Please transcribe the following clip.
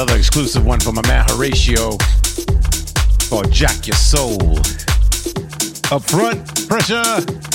Another exclusive one from my man Horatio called Jack Your Soul. Up front, pressure.